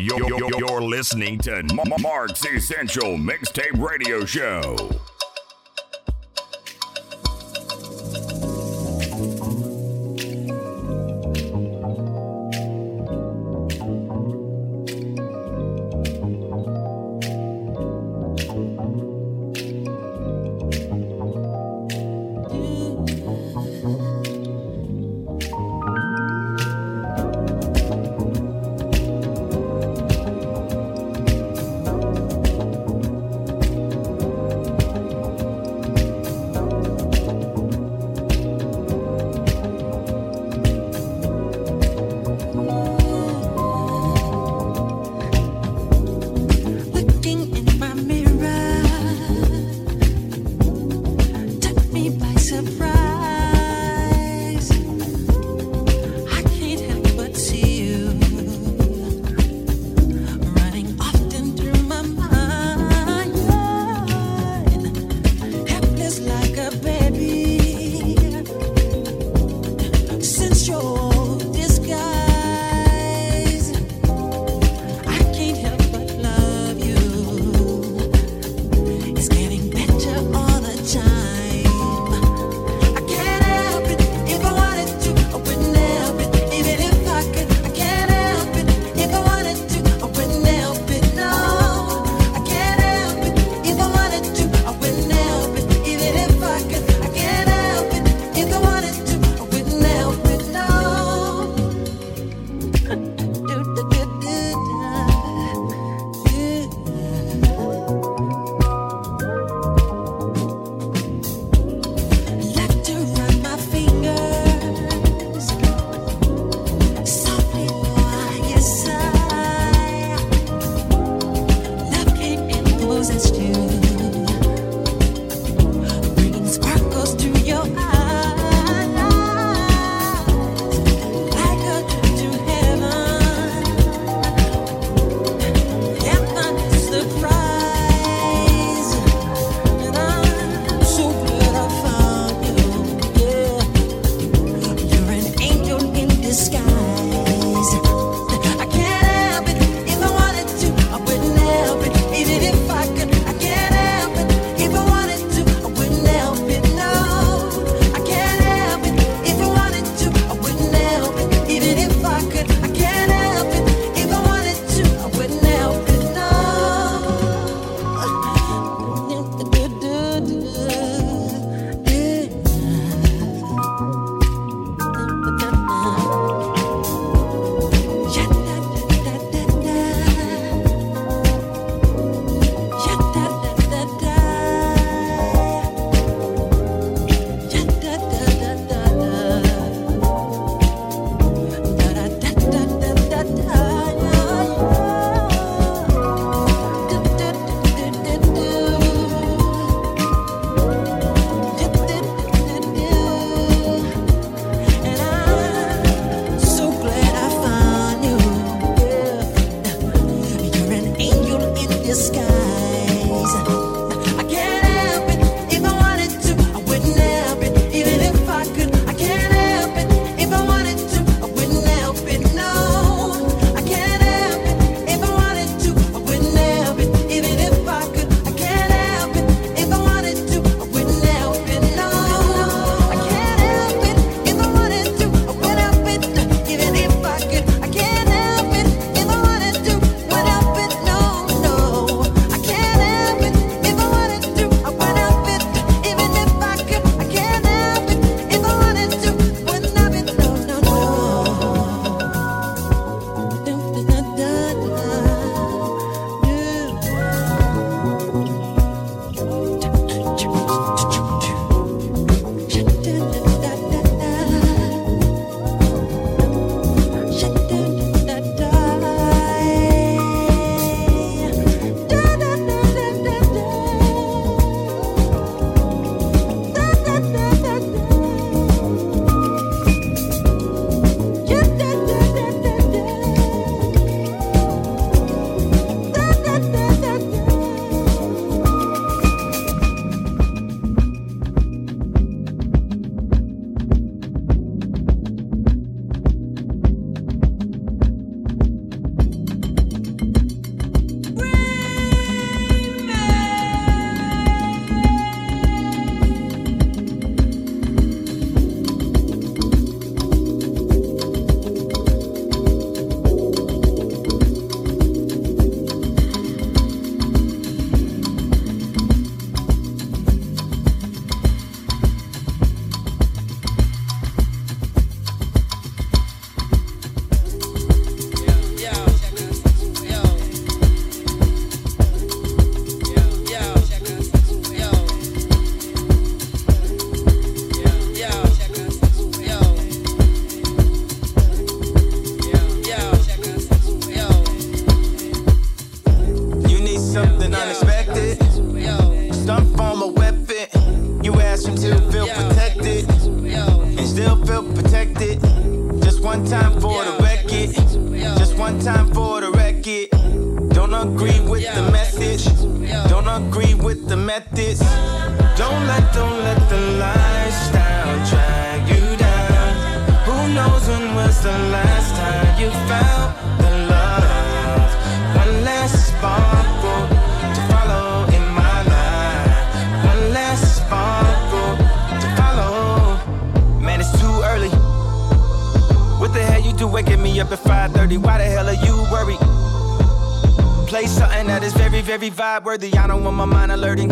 You're, you're, you're listening to Mark's Essential Mixtape Radio Show. At 5:30? Why the hell are you worried? Play something that is very, very vibe worthy. I don't want my mind alerting.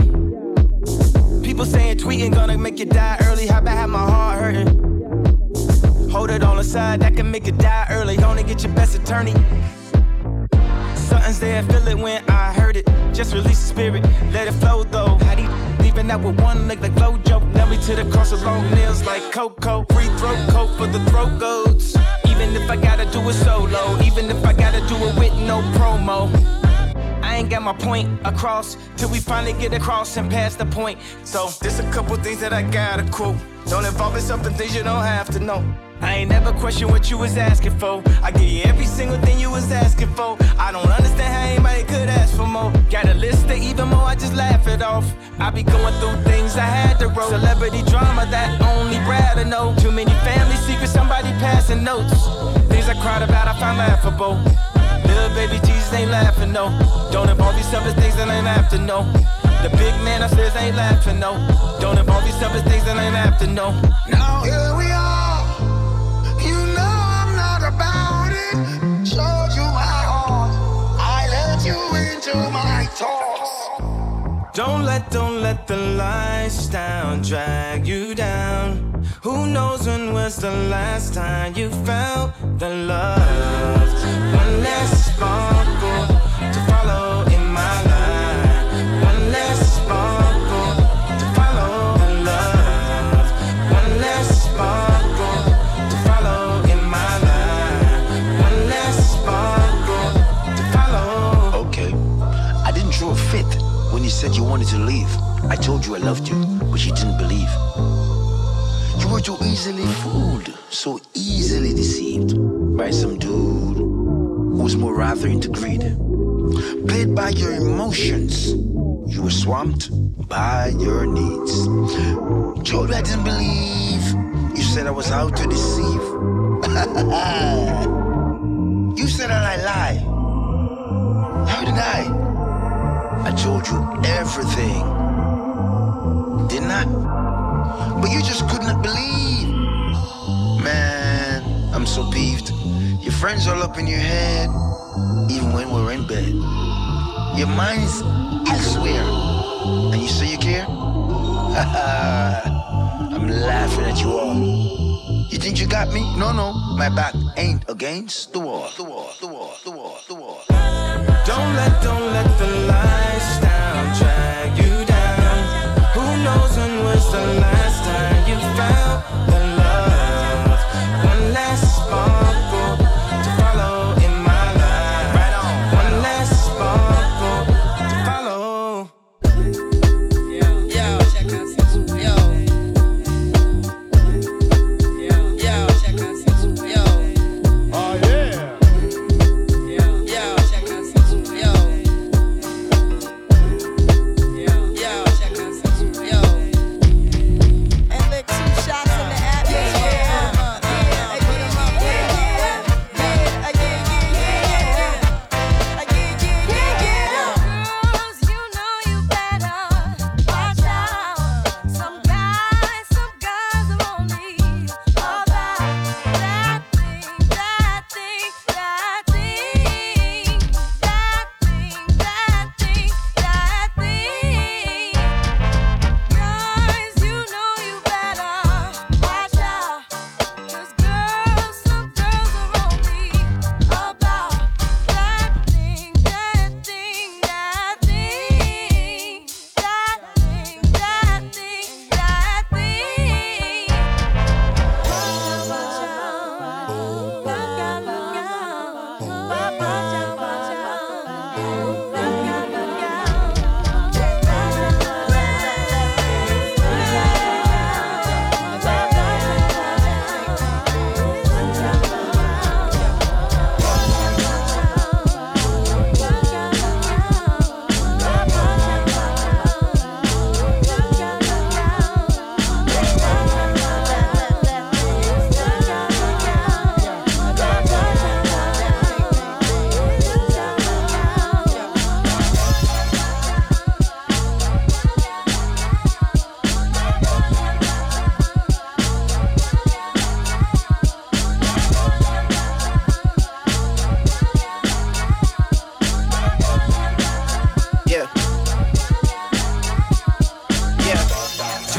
People saying tweeting gonna make you die early. How about have my heart hurting? Hold it on the side, that can make you die early. Only get your best attorney. Something's there, feel it when I heard it. Just release the spirit, let it flow though. How do leaving out with one leg like Flojo? Nail me to the cross with long nails like Coco. Free throat coat for the throat goats. Even if I gotta do it solo, even if I gotta do it with no promo. Ain't got my point across till we finally get across and pass the point. So there's a couple things that I gotta quote. Don't involve yourself in things you don't have to know. I ain't never question what you was asking for. I give you every single thing you was asking for. I don't understand how anybody could ask for more. Got a list of even more, I just laugh it off. I be going through things I had to roll. Celebrity drama that only Brad to know. Too many family secrets, somebody passing notes. Things I cried about, I find laughable. Little baby Jesus ain't laughing, no. Don't involve yourself in things that ain't to know. The big man upstairs ain't laughing, no. Don't involve yourself in things that ain't to know. Now here we are. You know I'm not about it. Showed you my heart. I let you into my thoughts. Don't let, don't let the lifestyle drag you down. Who knows when was the last time you felt the love? One less sparkle to follow in my life. One less sparkle to follow the love. One less sparkle to follow in my life. One less sparkle to follow. Okay. I didn't throw a fit when you said you wanted to leave. I told you I loved you, but you didn't believe. You were easily fooled, so easily deceived by some dude who was more rather into greed. Played by your emotions, you were swamped by your needs. Told you I didn't believe. You said I was out to deceive. you said that I lie. How did I? I told you everything. Didn't I? But you just couldn't believe. Man, I'm so peeved. Your friends all up in your head, even when we're in bed. Your mind's elsewhere. And you say you care? I'm laughing at you all. You think you got me? No, no. My back ain't against the wall. The wall, the wall, the wall, the wall. Don't let,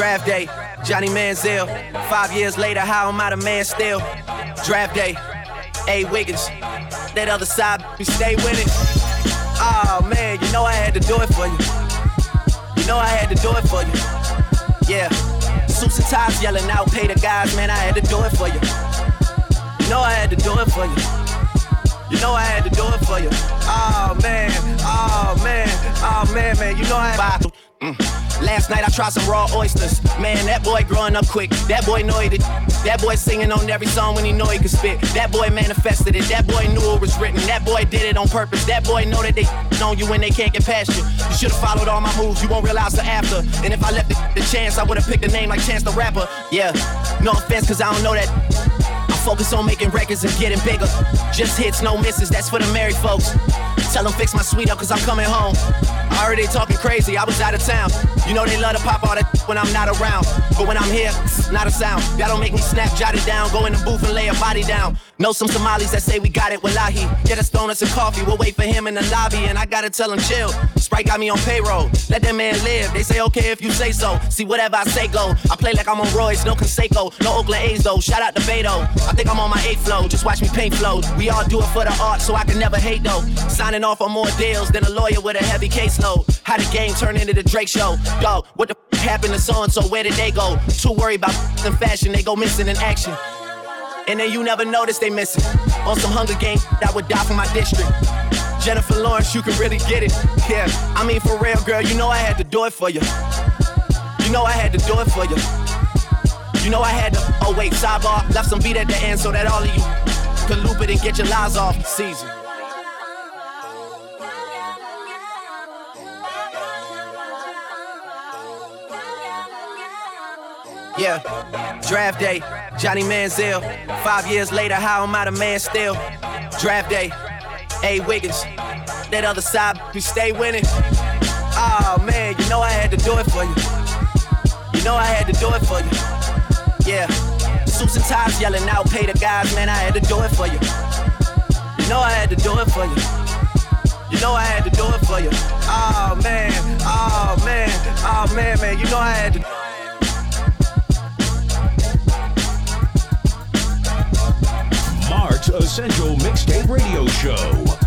Draft day, Johnny Manziel. Five years later, how am I the man still? Draft day, A. Wiggins. That other side, we stay with it. Oh man, you know I had to do it for you. You know I had to do it for you. Yeah. Suits and ties yelling out, pay the guys, man, I had to do it for you. You know I had to do it for you. You know I had to do it for you. Oh man, oh man, oh man, man. You know I had to. Mm. Last night I tried some raw oysters. Man, that boy growing up quick. That boy know it. That boy singing on every song when he know he could spit. That boy manifested it. That boy knew it was written. That boy did it on purpose. That boy know that they on you when they can't get past you. You should've followed all my moves. You won't realize the after. And if I left the, the chance, I would've picked a name like Chance the Rapper. Yeah, no offense, cause I don't know that. I focus on making records and getting bigger. Just hits, no misses, that's for the married folks. Tell them fix my suite up cause I'm coming home. I talking crazy, I was out of town. You know they love to pop all that when I'm not around. But when I'm here, not a sound. Y'all don't make me snap, jot it down, go in the booth and lay a body down. Know some Somalis that say we got it, wallahi. Get a stone us donuts and coffee, we'll wait for him in the lobby. And I gotta tell him chill. Sprite got me on payroll. Let that man live. They say okay if you say so. See whatever I say go. I play like I'm on Royce, no Canseco, no Oakland A's though. Shout out to Beto. I think I'm on my eighth flow. Just watch me paint flows. We all do it for the art, so I can never hate though. Signing off on more deals than a lawyer with a heavy caseload. How the game turned into the Drake show. Dog, what the f- happened to so and so? Where did they go? Too worried about f- fashion, they go missing in action. And then you never notice they missing. On some Hunger Games, that would die for my district. Jennifer Lawrence, you can really get it. Yeah, I mean for real, girl, you know I had to do it for you. You know I had to do it for you. You know I had to. Oh wait, sidebar, left some beat at the end so that all of you could loop it and get your lies off. Season. Yeah, draft day, Johnny Manziel. Five years later, how am I the man still? Draft day, A. Wiggins. That other side, we stay winning. Oh man, you know I had to do it for you. You know I had to do it for you. Yeah, suits and ties yelling out, pay the guys, man, I had to do it for you. You know I had to do it for you. You know I had to do it for you. Oh man, oh man, oh man, man, you know I had to. Essential Mixtape Radio Show.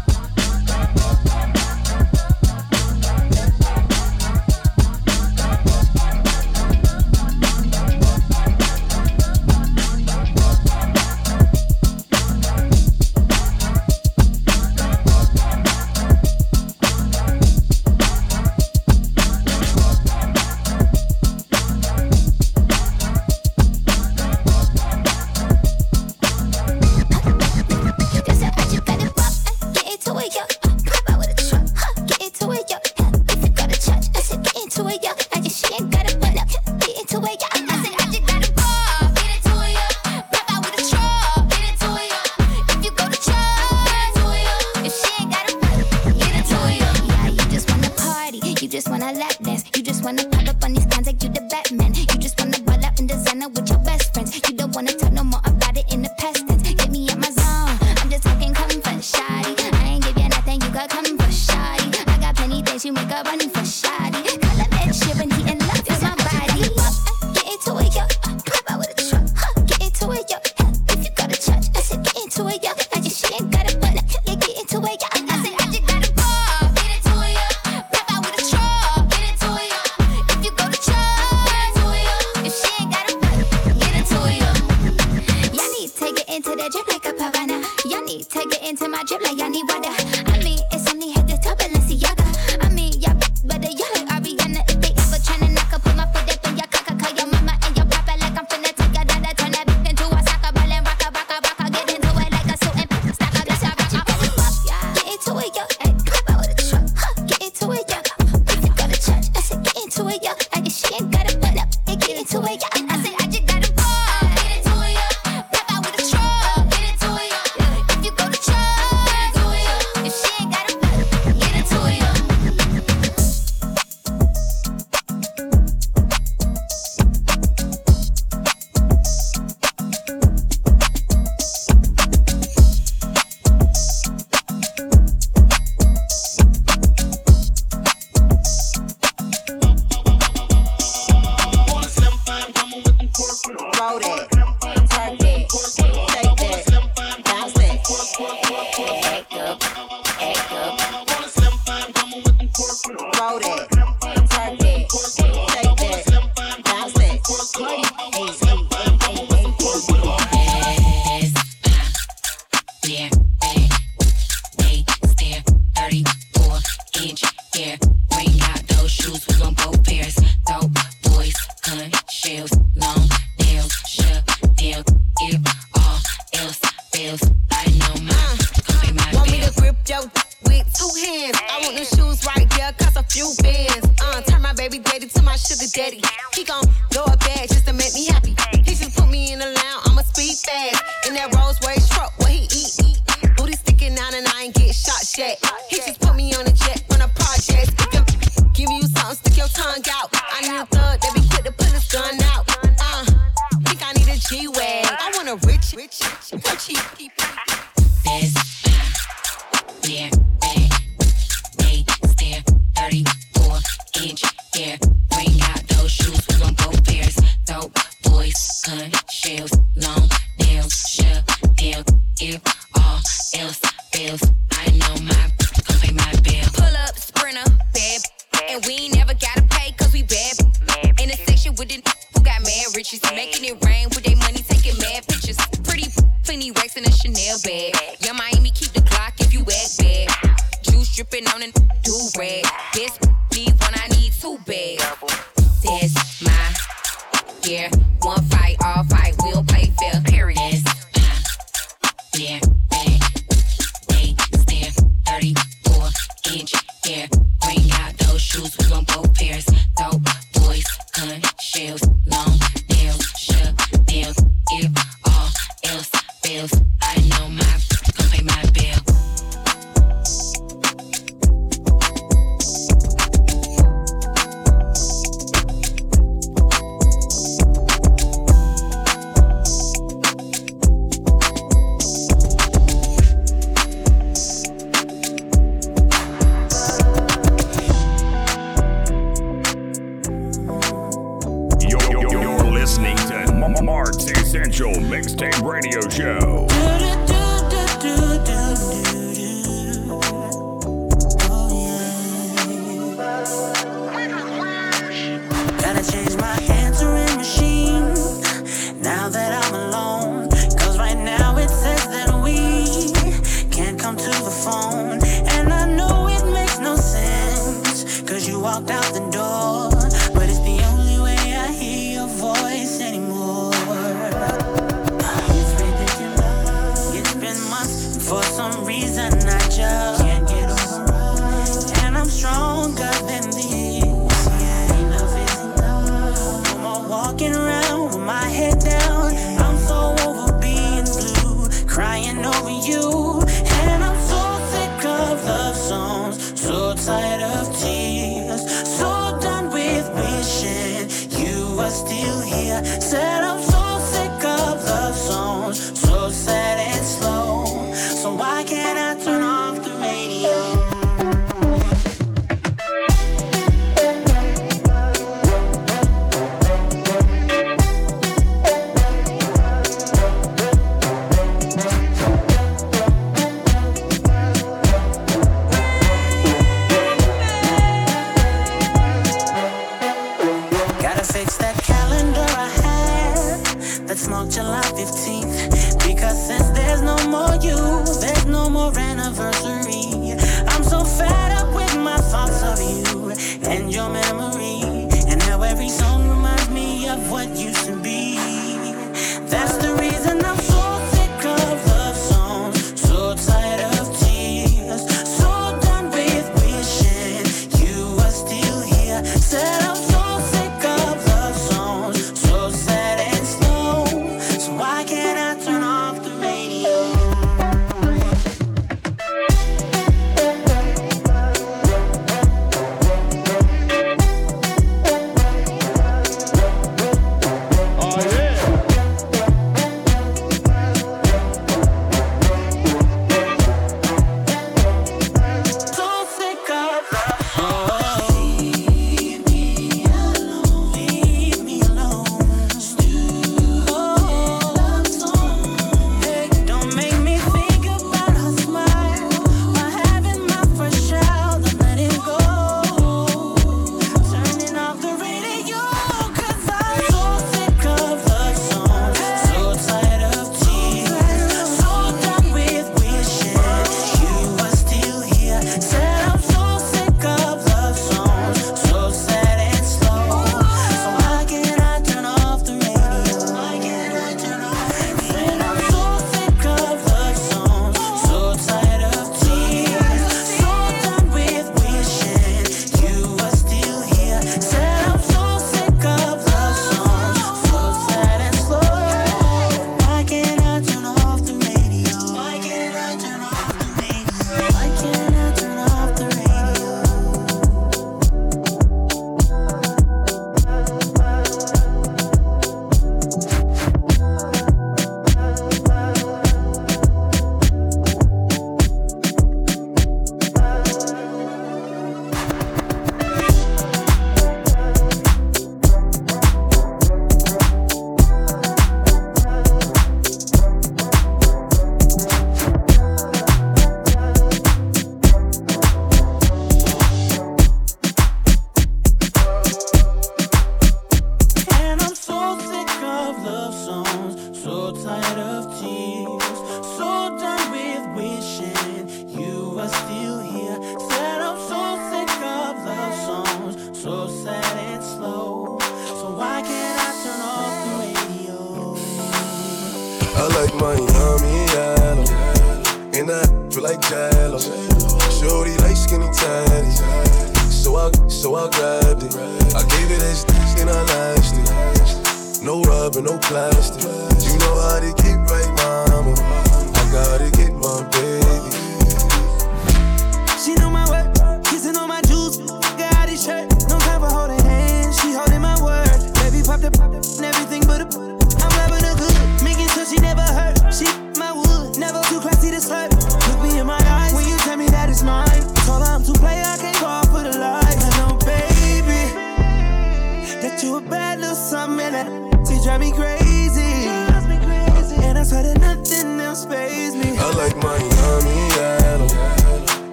that. Twerk that, bounce that, back up. This uh, beer bag,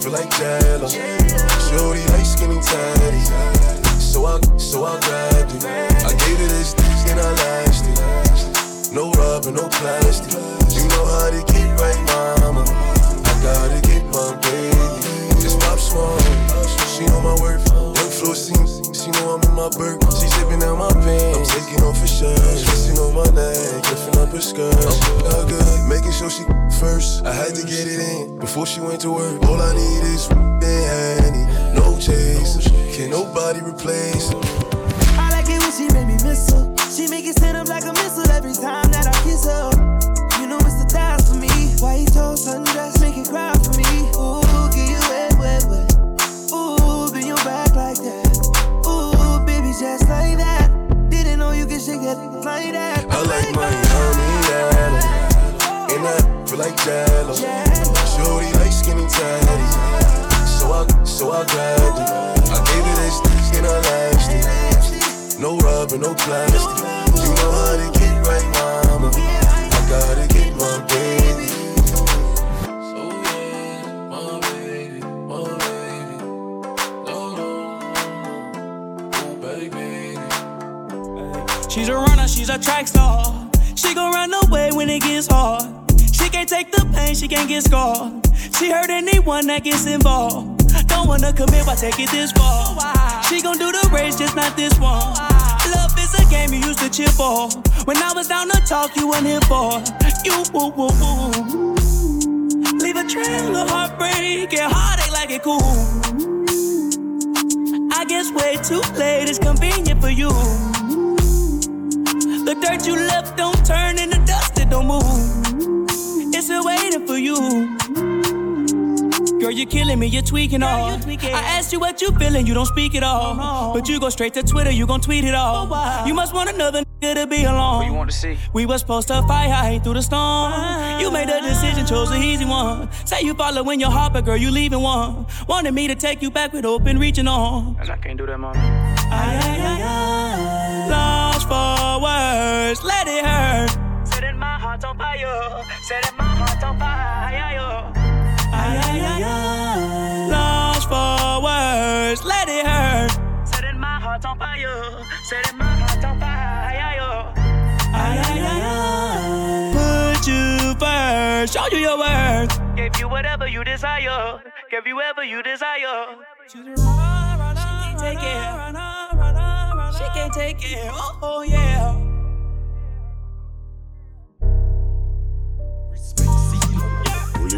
feel like Jello. Shorty like skinny tatties, so I so I grabbed it. I gave it this and I lashed it. No rubber, no plastic. You know how to get right, mama. I gotta get my baby. Just pop small, she know my worth. Floor seems, my burp. She zipping out my pants, I'm taking off her shirt. Kissing on my neck, lifting up her skirt. Not good, making sure she first. I had to get it in before she went to work. All I need is honey, no chase. Can nobody replace her. I like it when she make me miss her. She make it stand up like a missile every time know you could shake like that. I like Miami yellow, and I feel like Jello. Shorty like skinny tatties, so I so I grabbed it. I gave it this and I lashed it. No rubber, no plastic. You know how to get right, mama. I gotta get my baby. She's a runner, she's a track star. She gon' run away when it gets hard. She can't take the pain, she can't get scarred. She hurt anyone that gets involved. Don't wanna commit, why take it this far? She gon' do the race, just not this one. Love is a game you used to cheer for. When I was down to talk, you weren't here for. You woo woo woo. Leave a trail of heartbreak and heartache like it cool. I guess way too late is convenient for you. The dirt you left don't turn into dust, it don't move. It's still waiting for you. Girl, you're killing me, you're tweaking all. You tweaking. I asked you what you feeling, you don't speak at all. But you go straight to Twitter, you gon' tweet it all. You must want another nigga to be alone. What you want to see? We was supposed to fight high through the storm. Ah. You made a decision, chose the easy one. Say you following your heart, but girl, you leaving one. Wanted me to take you back with open reaching on. And I can't do that, mom. Ay, ay, ay, ay. Lost for words, let it hurt. Setting my heart on fire, setting my heart on fire. Ay, ay, ay, ay. Lost for words, let it hurt. Setting my heart on fire, setting my heart on fire. Ay, ay, ay, ay. Put you first, show you your worth. Gave you whatever you desire, gave you whatever you desire. She can't take it. She can't take it. Oh, oh yeah.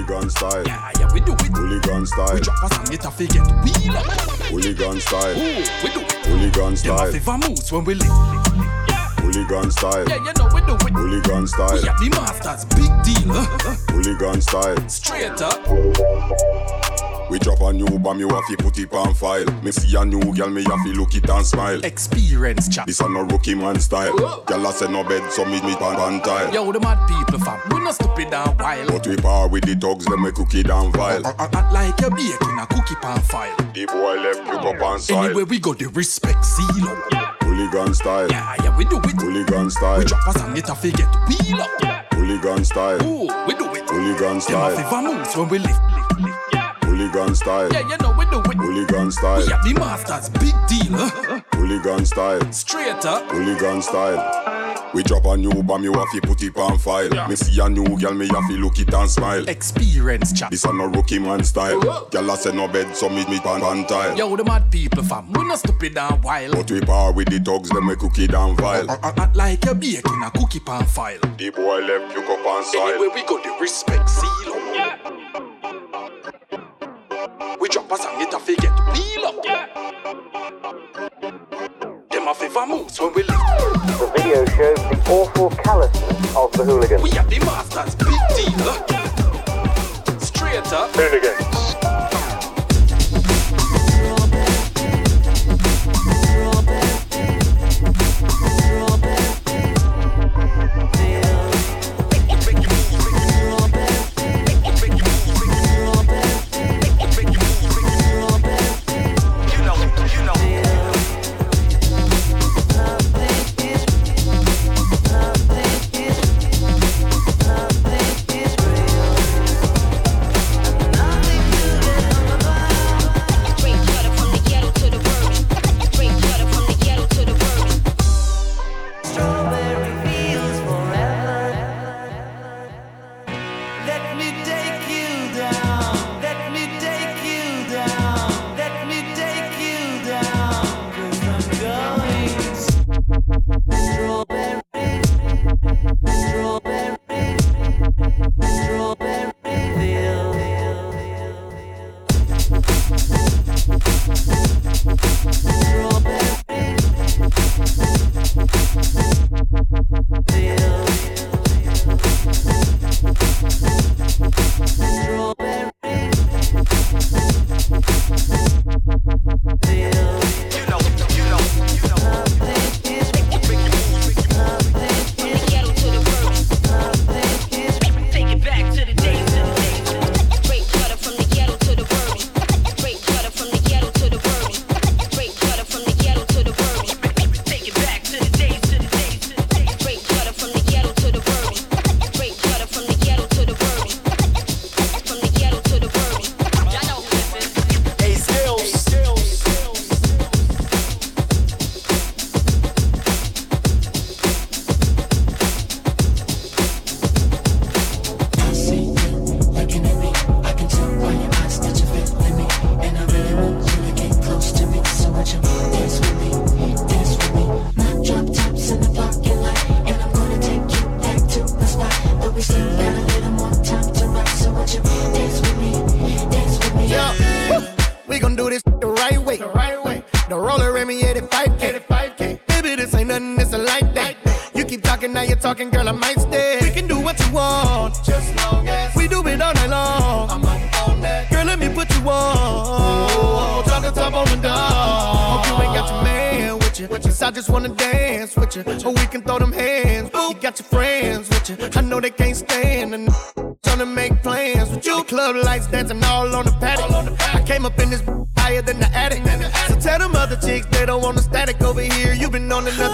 Hooligan style. Yeah, yeah, we do it. Hooligan style. We drop a song, it a get wheel up. Hooligan style. Ooh, we do it. Hooligan Them a style. vamoose when we live. Hooligan style. Yeah, you know we do it. Hooligan style. We style. are the masters, big deal. Hooligan style. straight up. We drop a new bomb, you have to put it on file. Me see a new girl, me have to look it and smile. Experience chap. This a no rookie man style. Girl a say no bed, so me me pan pan tile. Yo, the mad people fam, we not stupid and wild. But we par with the dogs, them we cook it and vile. Uh, like you're baking a cookie pan file. The boy left you up on side. Anyway, we got the respect seal up. Hooligan style. Yeah, yeah, we do it. Hooligan style. We drop a song, it a get wheel up. Hooligan style. Ooh, we do it. Hooligan Them a fi style. vamoose when we live. Hooligan style. Yeah, you know we do it. Hooligan style. We are the masters, big deal. Uh, uh, Hooligan style. straight up. Hooligan style. We drop a new bomb, you have to put it on file. Me see a new girl, me have to look it and smile. Experience chat. This a no rookie man style. Girl a say no bed, so me me pan pan tile. Yo, the mad people fam, we not stupid and wild. But we par with the thugs, them we cookie down vile. Uh, uh, uh, like a baking a cookie pan file. The boy left you go on side. Anyway, we got the respect seal a song, it a fi get wheel up. Them a moves when we lift. The video shows the awful callousness of the hooligans. We are the masters, big deal. Straight up. Hooligans. Them hands. You got your friends with you. I know they can't stand and trying to make plans with you. Club lights dancing all on the paddock. I came up in this higher than the attic. So tell them other chicks they don't want the static over here. You've been on another